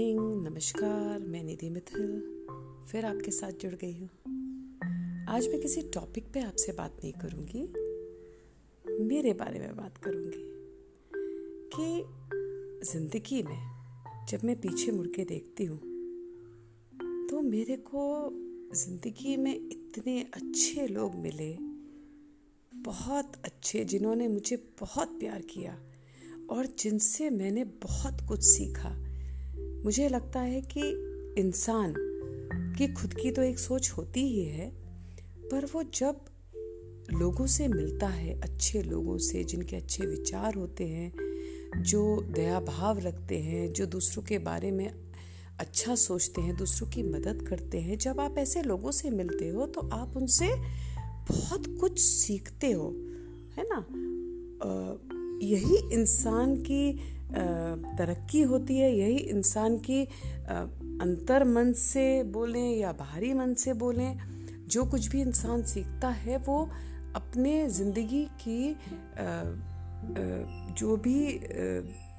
नमस्कार, मैं निधि मिथिल, फिर आपके साथ जुड़ गई हूँ। आज मैं किसी टॉपिक पे आपसे बात नहीं करूँगी, मेरे बारे में बात करूँगी कि ज़िंदगी में जब मैं पीछे मुड़ के देखती हूँ तो मेरे को ज़िंदगी में इतने अच्छे लोग मिले, बहुत अच्छे जिन्होंने मुझे बहुत प्यार किया और जिनसे मैंने बहुत कुछ सीखा। मुझे लगता है कि इंसान की खुद की तो एक सोच होती ही है पर वो जब लोगों से मिलता है अच्छे लोगों से जिनके अच्छे विचार होते हैं जो दया भाव रखते हैं जो दूसरों के बारे में अच्छा सोचते हैं दूसरों की मदद करते हैं जब आप ऐसे लोगों से मिलते हो तो आप उनसे बहुत कुछ सीखते हो है ना? आ, यही इंसान की तरक्की होती है, यही इंसान की अंतर मन से बोलें या बाहरी मन से बोलें, जो कुछ भी इंसान सीखता है, वो अपने ज़िंदगी की जो भी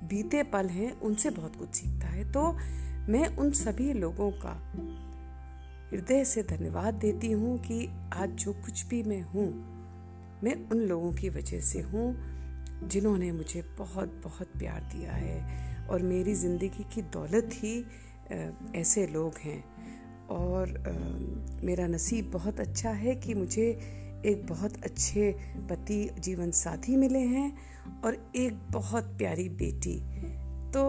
बीते पल हैं, उनसे बहुत कुछ सीखता है। तो मैं उन सभी लोगों का हृदय से धन्यवाद देती हूँ कि आज जो कुछ भी मैं हूँ, मैं उन लोगों की वजह से हूँ। जिन्होंने मुझे बहुत बहुत प्यार दिया है और मेरी ज़िंदगी की दौलत ही ऐसे लोग हैं। और मेरा नसीब बहुत अच्छा है कि मुझे एक बहुत अच्छे पति जीवन साथी मिले हैं और एक बहुत प्यारी बेटी। तो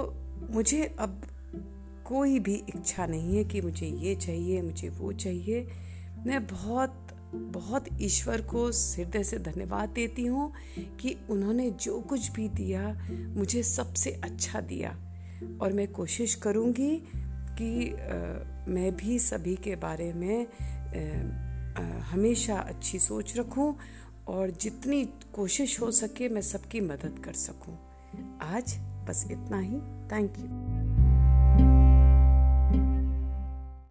मुझे अब कोई भी इच्छा नहीं है कि मुझे ये चाहिए, मुझे वो चाहिए। मैं बहुत बहुत ईश्वर को हृदय से धन्यवाद देती हूँ कि उन्होंने जो कुछ भी दिया मुझे सबसे अच्छा दिया। और मैं कोशिश करूँगी कि आ, मैं भी सभी के बारे में आ, आ, हमेशा अच्छी सोच रखूँ और जितनी कोशिश हो सके मैं सबकी मदद कर सकूँ। आज बस इतना ही। Thank you